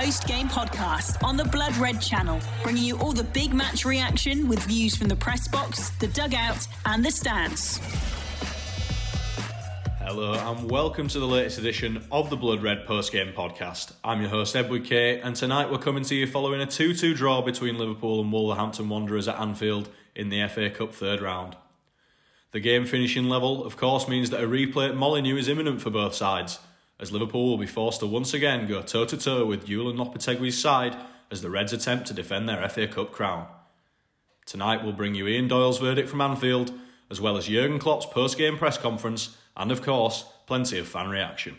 Post game podcast on the Blood Red channel, bringing you all the big match reaction with views from the press box, the dugout, and the stands. Hello and welcome to the latest edition of the Blood Red Post Game Podcast. I'm your host Edward Kay, and tonight we're coming to you following a 2 2 draw between Liverpool and Wolverhampton Wanderers at Anfield in the FA Cup third round. The game finishing level, of course, means that a replay at Molineux is imminent for both sides, as Liverpool will be forced to once again go toe to toe with Julian Lopetegui's side as the Reds attempt to defend their FA Cup crown. Tonight we'll bring you Ian Doyle's verdict from Anfield, as well as Jurgen Klopp's post game press conference, and of course, plenty of fan reaction.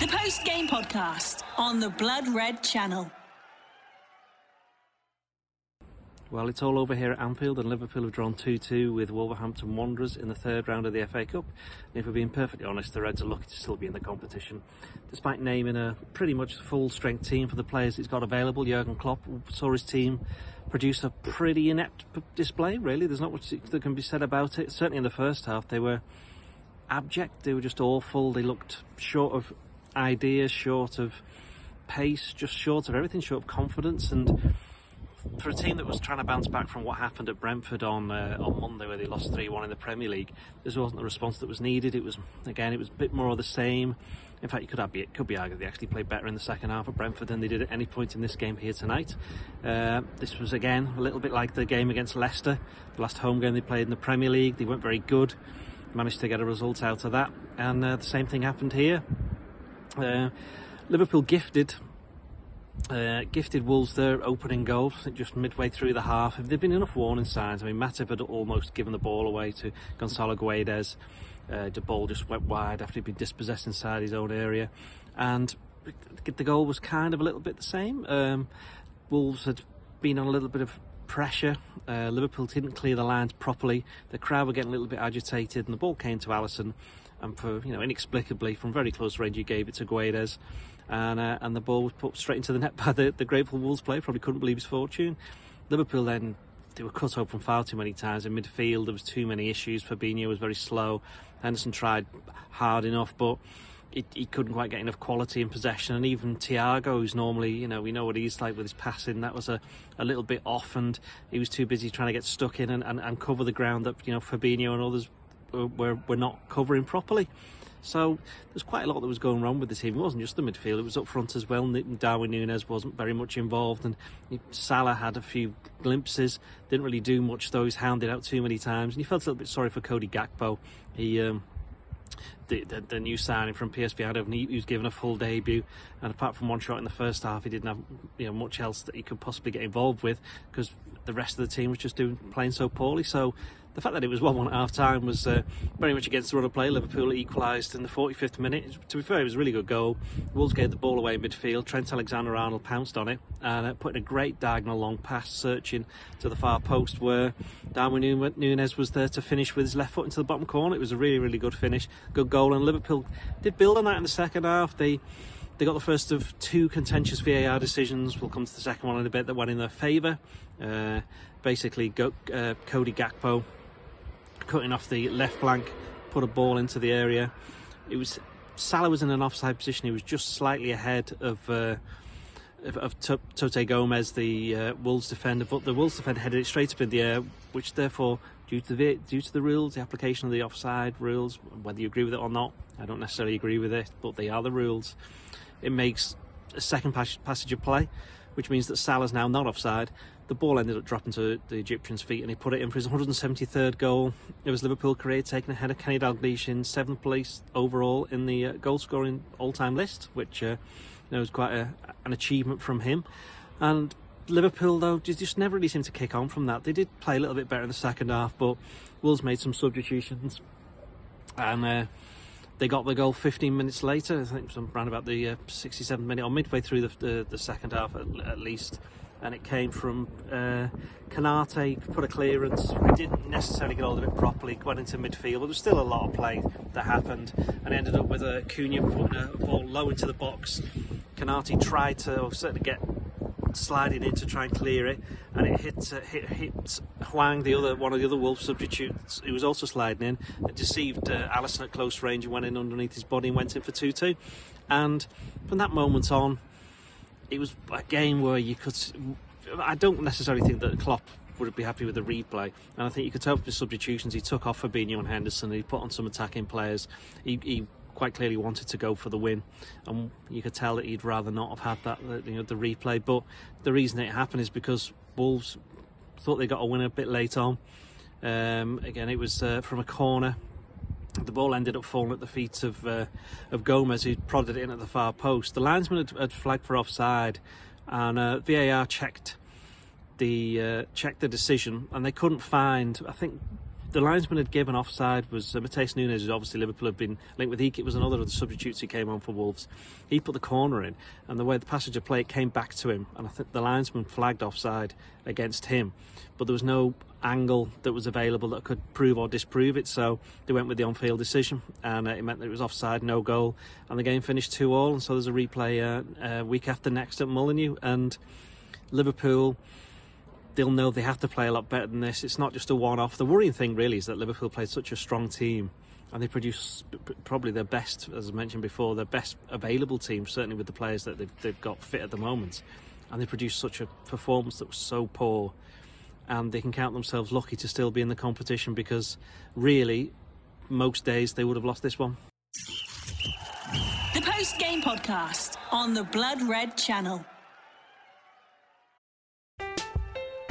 The post game podcast on the Blood Red channel. Well, it's all over here at Anfield, and Liverpool have drawn 2 2 with Wolverhampton Wanderers in the third round of the FA Cup. And if we're being perfectly honest, the Reds are lucky to still be in the competition. Despite naming a pretty much full strength team for the players he's got available, Jurgen Klopp saw his team produce a pretty inept display, really. There's not much that can be said about it. Certainly in the first half, they were abject, they were just awful, they looked short of ideas, short of pace, just short of everything, short of confidence. and for a team that was trying to bounce back from what happened at Brentford on uh, on Monday, where they lost three one in the Premier League, this wasn't the response that was needed. It was again, it was a bit more of the same. In fact, you could be, it could be argued they actually played better in the second half at Brentford than they did at any point in this game here tonight. Uh, this was again a little bit like the game against Leicester, the last home game they played in the Premier League. They weren't very good, managed to get a result out of that, and uh, the same thing happened here. Uh, Liverpool gifted uh, gifted Wolves their opening goal just midway through the half. Have There've been enough warning signs. I mean, Matip had almost given the ball away to Gonzalo Guedes. Uh, the ball just went wide after he'd been dispossessed inside his own area, and the goal was kind of a little bit the same. Um, Wolves had been on a little bit of pressure. Uh, Liverpool didn't clear the lines properly. The crowd were getting a little bit agitated, and the ball came to Alisson. And for you know, inexplicably, from very close range, he gave it to Guedes, and uh, and the ball was put straight into the net by the, the grateful Wolves player. Probably couldn't believe his fortune. Liverpool then they were cut open far too many times in midfield. There was too many issues. Fabinho was very slow. Henderson tried hard enough, but he, couldn't quite get enough quality in possession. And even Thiago, who's normally, you know, we know what he's like with his passing, that was a, a little bit off, and he was too busy trying to get stuck in and, and, and cover the ground that you know Fabinho and others were, were not covering properly. So there's quite a lot that was going wrong with the team. It wasn't just the midfield; it was up front as well. Darwin Nunez wasn't very much involved, and Salah had a few glimpses. Didn't really do much though. He's hounded out too many times, and you felt a little bit sorry for Cody Gakpo. He um, the, the, the new signing from PSV Eindhoven, he, he was given a full debut, and apart from one shot in the first half, he didn't have you know much else that he could possibly get involved with because the rest of the team was just doing playing so poorly. So the fact that it was 1 1 at half time was uh, very much against the run of play. Liverpool equalised in the 45th minute. To be fair, it was a really good goal. Wolves gave the ball away in midfield. Trent Alexander Arnold pounced on it and uh, put in a great diagonal long pass, searching to the far post where Darwin Nunez was there to finish with his left foot into the bottom corner. It was a really, really good finish, good goal. And Liverpool did build on that in the second half. They they got the first of two contentious VAR decisions. We'll come to the second one in a bit that went in their favour. Uh, basically, go, uh, Cody Gakpo cutting off the left flank, put a ball into the area. It was Salah was in an offside position. He was just slightly ahead of. Uh, of, of Toti Gomes, the uh, Wolves defender, but the Wolves defender headed it straight up in the air, which therefore, due to the due to the rules, the application of the offside rules, whether you agree with it or not, I don't necessarily agree with it, but they are the rules. It makes a second pas- passage of play, which means that Salah's now not offside. The ball ended up dropping to the Egyptian's feet, and he put it in for his 173rd goal of his Liverpool career, taking ahead of Kenny Dalglish in seventh place overall in the uh, goal-scoring all-time list, which uh, you know, was quite a, an achievement from him. And Liverpool, though, just, just never really seemed to kick on from that. They did play a little bit better in the second half, but Wolves made some substitutions, and uh, they got the goal 15 minutes later. I think it was around about the uh, 67th minute or midway through the, the, the second half at, at, least. And it came from uh, Konaté, put a clearance. We didn't necessarily get hold of it properly, went into midfield, but there was still a lot of play that happened and ended up with a Cunha putting a ball low into the box. Konaté tried to certainly get sliding in to try and clear it, and it hit uh, hit, hit Hwang, the other one of the other wolf substitutes, who was also sliding in. It deceived uh, Alisson at close range and went in underneath his body and went in for two two. And from that moment on, it was a game where you could. I don't necessarily think that Klopp would be happy with the replay. And I think you could tell from the substitutions he took off Fabinho and Henderson. He put on some attacking players. He, he quite clearly wanted to go for the win, and you could tell that he'd rather not have had that, you know, the replay. But the reason it happened is because Wolves thought they got a win a bit late on. Um, again, it was uh, from a corner. The ball ended up falling at the feet of uh, of Gomes, who prodded it in at the far post. The linesman had, had flagged for offside, and uh, VAR checked the uh, checked the decision, and they couldn't find. I think the linesman had given offside was uh, Matheus Nunes, obviously Liverpool have been linked with. He it was another of the substitutes who came on for Wolves. He put the corner in, and the way the passage of play came back to him, and I think the linesman flagged offside against him, but there was no angle that was available that could prove or disprove it. So they went with the on-field decision, and uh, it meant that it was offside, no goal, and the game finished two-all. And so there's a replay uh, uh, week after next at Molineux, and Liverpool they'll know they have to play a lot better than this. It's not just a one off. The worrying thing, really, is that Liverpool played such a strong team and they produce probably their best, as I mentioned before, their best available team, certainly with the players that they've, they've got fit at the moment. And they produced such a performance that was so poor. And they can count themselves lucky to still be in the competition because really, most days they would have lost this one. The post game podcast on the Blood Red channel.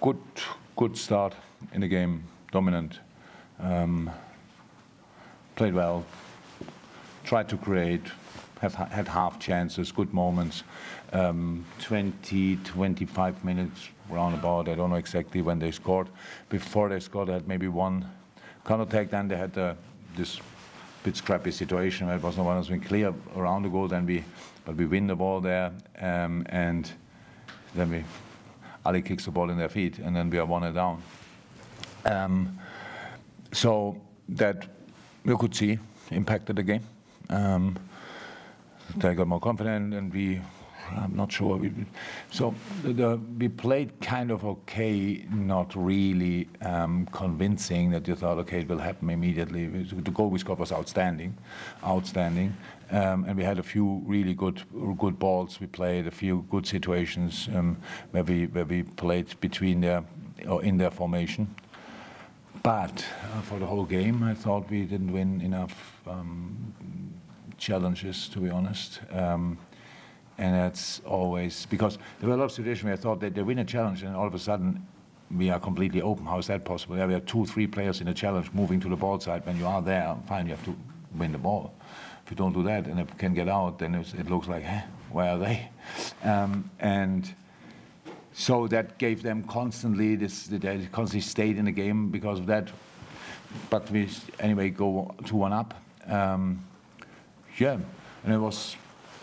Good good start in the game, dominant, um, played well, tried to create, have, had half chances, good moments. Um, 20, 25 minutes roundabout. I don't know exactly when they scored. Before they scored, they had maybe one counter attack. Then they had uh, this bit scrappy situation where it was no one has been clear around the goal. Then we, but we win the ball there, um, and then we Ali kicks the ball in their feet, and then we are one and down. Um, so that you could see impacted the game. Um, they got more confident, and we. I'm not sure. So the, the, we played kind of okay, not really um, convincing that you thought, okay, it will happen immediately. The goal we scored was outstanding, outstanding, um, and we had a few really good good balls. We played a few good situations um, where we where we played between their or in their formation. But uh, for the whole game, I thought we didn't win enough um, challenges, to be honest. Um, and that's always because there were a lot of situations where I thought that they win a challenge, and all of a sudden we are completely open. How is that possible? Yeah, we have two, three players in a challenge moving to the ball side. When you are there, fine, you have to win the ball. If you don't do that and it can get out, then it looks like, eh, where are they? Um, and so that gave them constantly this, they constantly stayed in the game because of that. But we anyway go two one up. Um, yeah, and it was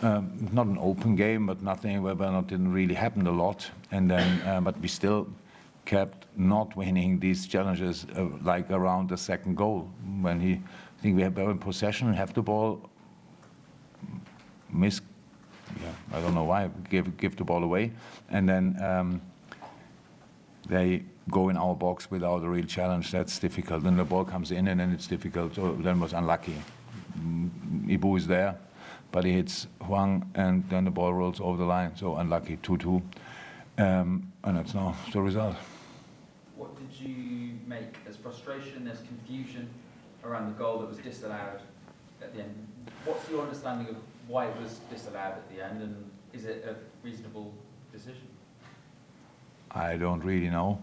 um, not an open game, but nothing where not didn't really happen a lot. And then, uh, but we still kept not winning these challenges, uh, like around the second goal when he, I think we have in possession, have the ball, miss, yeah, I don't know why, give give the ball away, and then. Um, they go in our box without a real challenge. That's difficult. Then the ball comes in, and then it's difficult. So then was unlucky. Mm, Ibou is there, but he hits Hwang, and then the ball rolls over the line. So unlucky, 2-2, um, and that's now the result. What did you make? There's frustration, there's confusion. around the goal that was disallowed at the end. What's your understanding of why it was disallowed at the end, and is it a reasonable decision? I don't really know.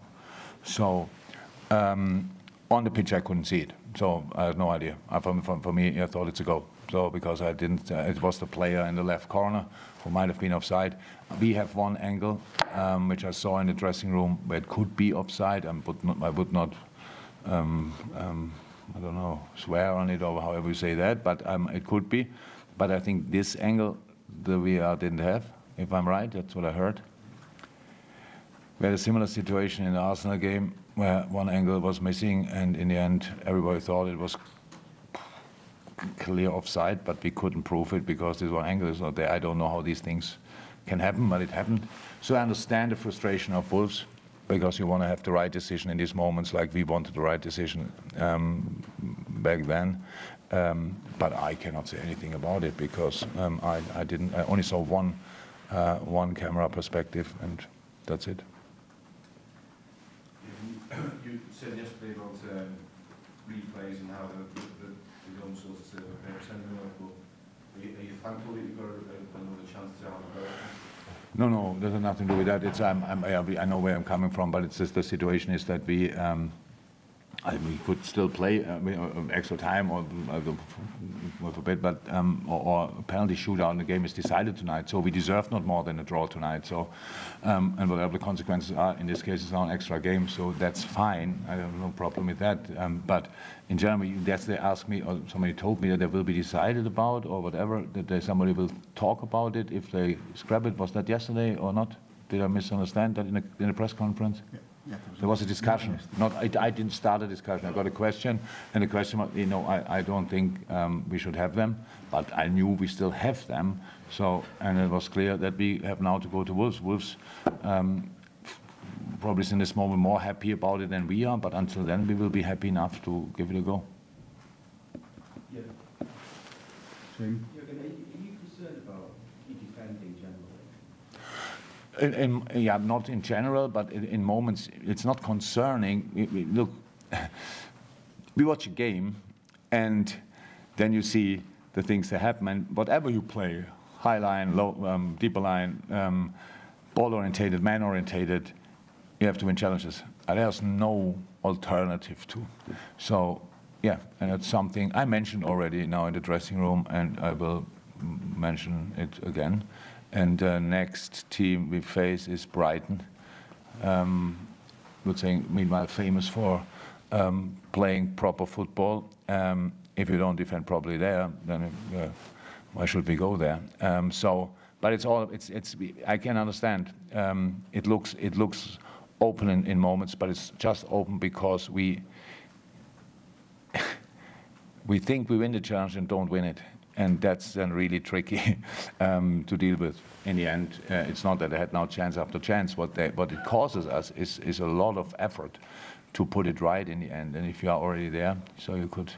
So um, on the pitch, I couldn't see it, so I have no idea. For, for, for me, I thought it's a goal. So because I didn't, uh, it was the player in the left corner who might have been offside. We have one angle um, which I saw in the dressing room where it could be offside, and but not, I would not. Um, um, I don't know, swear on it or however you say that, but um, it could be. But I think this angle the VR didn't have, if I'm right, that's what I heard. We had a similar situation in the Arsenal game where one angle was missing, and in the end, everybody thought it was clear offside, but we couldn't prove it because this one angle not there. I don't know how these things can happen, but it happened. So I understand the frustration of Wolves because you want to have the right decision in these moments, like we wanted the right decision um, back then. Um, but I cannot say anything about it because um, I, I, didn't. I only saw one uh, one camera perspective, and that's it. You said yesterday about um, replays and how the, young sort of are you, are you thankful that you've got another chance to have a go? No, no, there's nothing to do with that. It's um, I'm, I know where I'm coming from, but it's just the situation is that we um, I, we could still play uh, uh extra time or uh, forbid, but um, or, or, a penalty shootout in the game is decided tonight. So we deserve not more than a draw tonight. So um, and whatever the consequences are, in this case, it's now an extra game. So that's fine. I have no problem with that. Um, but in general, that's they asked me or somebody told me that they will be decided about or whatever that they, somebody will talk about it if they scrap it. Was that yesterday or not? Did I misunderstand that in a, in a press conference? Yeah. Yeah, there was a discussion. Not, I, I, didn't start a discussion. I got a question, and the question was, you know, I, I don't think um, we should have them, but I knew we still have them. So, and it was clear that we have now to go to Wolves. Wolves um, probably in this moment more happy about it than we are, but until then we will be happy enough to give it a go. Yeah. Jim? In, in, yeah, not in general, but in, in moments, it's not concerning. We, we, look, we watch a game, and then you see the things that happen, and whatever you play, high line, low, um, deeper line, um, ball orientated, man orientated, you have to win challenges. And there's no alternative to. So, yeah, and it's something I mentioned already now in the dressing room, and I will mention it again. And the next team we face is Brighton. Um, would say, meanwhile, famous for um, playing proper football. Um, if you don't defend properly there, then uh, why should we go there? Um, so, but it's all it's it's. I can understand. Um, it looks it looks open in, in moments, but it's just open because we we think we win the challenge and don't win it and that's then really tricky um, to deal with. In the end, uh, it's not that I had now chance after chance. What, they, what it causes us is, is a lot of effort to put it right in the end. And if you are already there, so you could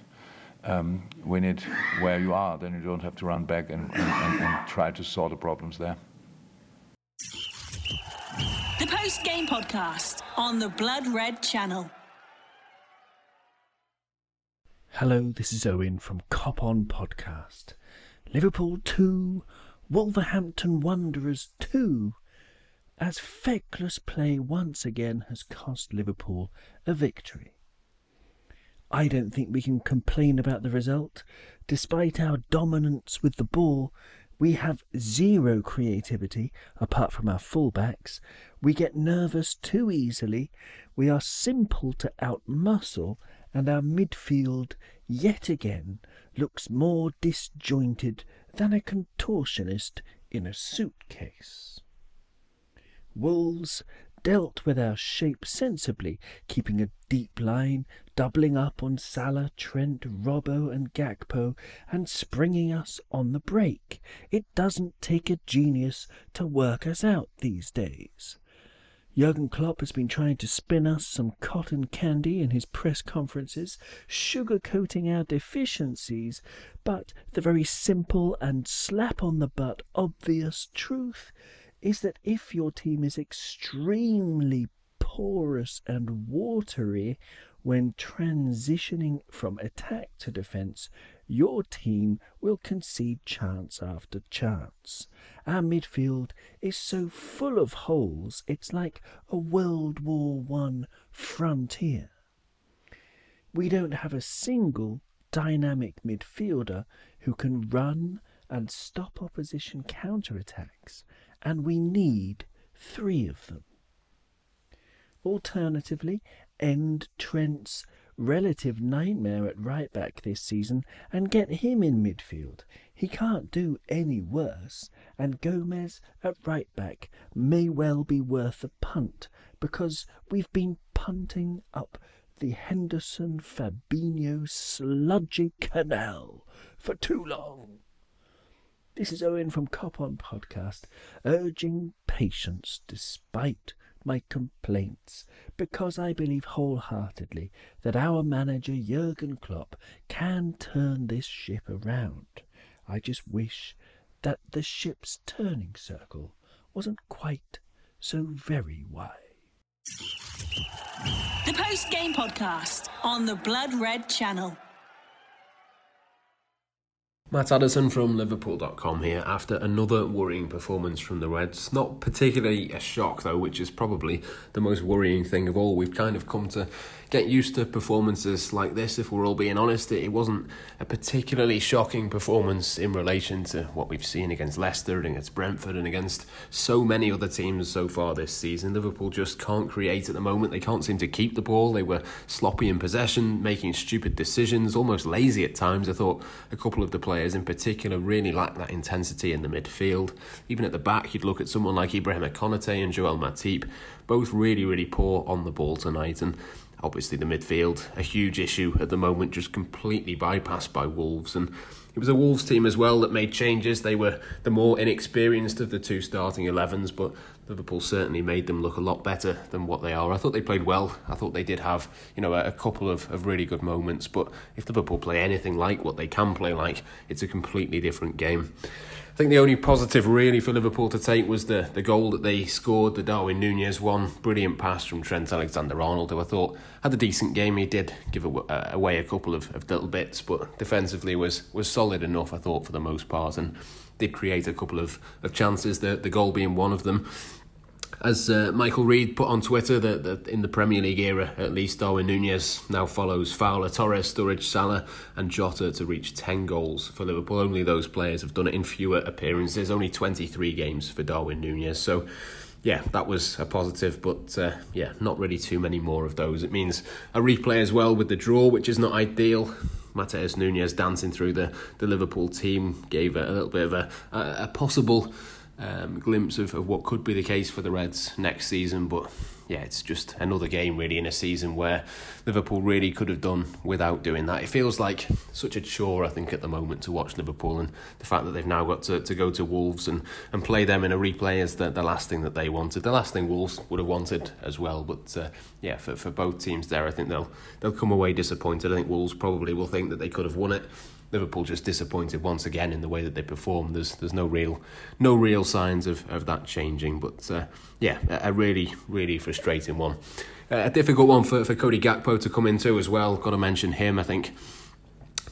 um, win it where you are, then you don't have to run back and, and, and, and try to solve the problems there. The post game podcast on the Blood Red channel. Hello, this is Owen from Cop On Podcast. Liverpool 2, Wolverhampton Wanderers 2. As feckless play once again has cost Liverpool a victory. I don't think we can complain about the result. Despite our dominance with the ball, we have zero creativity apart from our fullbacks. We get nervous too easily. We are simple to outmuscle and our midfield yet again looks more disjointed than a contortionist in a suitcase. Wolves dealt with our shape sensibly, keeping a deep line, doubling up on Salah, Trent, Robbo, and Gakpo, and springing us on the break. It doesn't take a genius to work us out these days. Jurgen Klopp has been trying to spin us some cotton candy in his press conferences, sugarcoating our deficiencies, but the very simple and slap on the butt obvious truth is that if your team is extremely porous and watery when transitioning from attack to defence, your team will concede chance after chance. Our midfield is so full of holes, it's like a World War One frontier. We don't have a single dynamic midfielder who can run and stop opposition counterattacks, and we need three of them. Alternatively, end Trent's relative nightmare at right back this season and get him in midfield. He can't do any worse, and Gomez at right back may well be worth a punt because we've been punting up the Henderson Fabinho sludgy canal for too long. This is Owen from Cop On Podcast, urging patience despite my complaints, because I believe wholeheartedly that our manager Jurgen Klopp can turn this ship around. I just wish that the ship's turning circle wasn't quite so very wide. The post game podcast on the Blood Red channel. Matt Addison from Liverpool.com here after another worrying performance from the Reds. Not particularly a shock, though, which is probably the most worrying thing of all. We've kind of come to get used to performances like this, if we're all being honest. It wasn't a particularly shocking performance in relation to what we've seen against Leicester and against Brentford and against so many other teams so far this season. Liverpool just can't create at the moment. They can't seem to keep the ball. They were sloppy in possession, making stupid decisions, almost lazy at times. I thought a couple of the players in particular really lack that intensity in the midfield. Even at the back, you'd look at someone like Ibrahim Konate and Joel Matip, both really, really poor on the ball tonight. And obviously the midfield a huge issue at the moment just completely bypassed by Wolves and it was a Wolves team as well that made changes they were the more inexperienced of the two starting 11s but Liverpool certainly made them look a lot better than what they are. I thought they played well. I thought they did have you know a, couple of, of really good moments. But if Liverpool play anything like what they can play like it's a completely different game I think the only positive really for Liverpool to take was the, the goal that they scored, the Darwin Nunez one. Brilliant pass from Trent Alexander Arnold, who I thought had a decent game. He did give uh, away a couple of, of little bits, but defensively was, was solid enough, I thought, for the most part, and did create a couple of, of chances, the, the goal being one of them as uh, Michael Reed put on Twitter that, that, in the Premier League era, at least Darwin Nunez now follows Fowler, Torres, Sturridge, Salah, and Jota to reach 10 goals for Liverpool. Only those players have done it in fewer appearances, only 23 games for Darwin Nunez. So, yeah, that was a positive, but uh, yeah, not really too many more of those. It means a replay as well with the draw, which is not ideal. Matheus Nunes dancing through the, the Liverpool team gave a, a little bit of a, a, a possible um, glimpse of, of what could be the case for the Reds next season. But yeah, it's just another game really in a season where Liverpool really could have done without doing that. It feels like such a chore, I think, at the moment to watch Liverpool and the fact that they've now got to, to go to Wolves and, and play them in a replay is the, the last thing that they wanted. The last thing Wolves would have wanted as well. But uh, yeah, for, for both teams there, I think they'll they'll come away disappointed. I think Wolves probably will think that they could have won it. Liverpool just disappointed once again in the way that they performed. There's there's no real no real signs of, of that changing. But uh, yeah, a really really frustrating one. Uh, a difficult one for, for Cody Gakpo to come into as well. Got to mention him. I think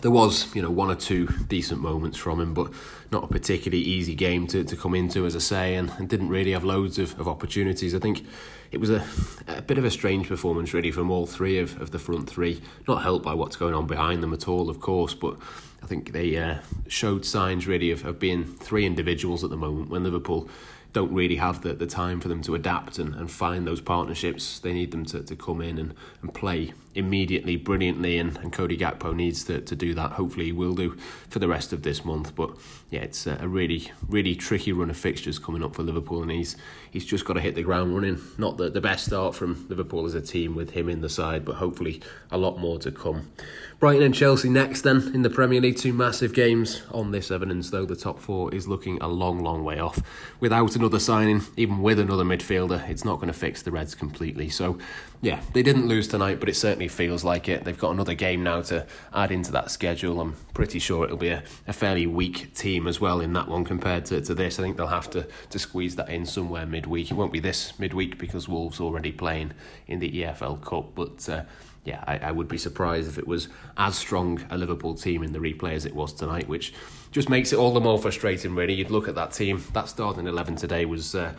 there was you know one or two decent moments from him, but not a particularly easy game to, to come into, as I say, and, and didn't really have loads of, of opportunities. I think it was a, a bit of a strange performance, really, from all three of, of the front three. Not helped by what's going on behind them at all, of course, but I think they uh, showed signs, really, of, of being three individuals at the moment when Liverpool don't really have the, the time for them to adapt and, and find those partnerships. They need them to, to come in and, and play immediately brilliantly and, and Cody Gakpo needs to, to do that. Hopefully he will do for the rest of this month. But yeah, it's a really, really tricky run of fixtures coming up for Liverpool and he's he's just got to hit the ground running. Not the, the best start from Liverpool as a team with him in the side, but hopefully a lot more to come. Brighton and Chelsea next then in the Premier League, two massive games on this evidence though the top four is looking a long, long way off. Without another signing, even with another midfielder, it's not going to fix the Reds completely. So, yeah, they didn't lose tonight, but it certainly feels like it. They've got another game now to add into that schedule. I'm pretty sure it'll be a, a fairly weak team as well in that one compared to, to this. I think they'll have to, to squeeze that in somewhere midweek. It won't be this midweek because Wolves already playing in the EFL Cup, but. Uh, yeah, I, I, would be surprised if it was as strong a Liverpool team in the replay as it was tonight, which just makes it all the more frustrating, really. You'd look at that team, that starting 11 today was uh,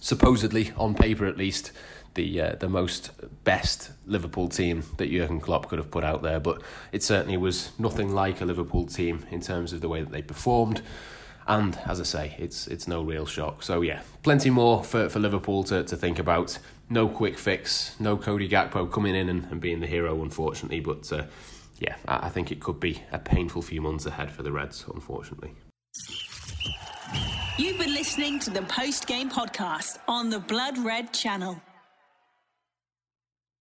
supposedly, on paper at least, the uh, the most best Liverpool team that Jurgen Klopp could have put out there, but it certainly was nothing like a Liverpool team in terms of the way that they performed. And as I say, it's it's no real shock. So yeah, plenty more for, for Liverpool to, to think about. No quick fix, no Cody Gakpo coming in and, and being the hero, unfortunately. But uh, yeah, I, I think it could be a painful few months ahead for the Reds, unfortunately. You've been listening to the post game podcast on the Blood Red channel.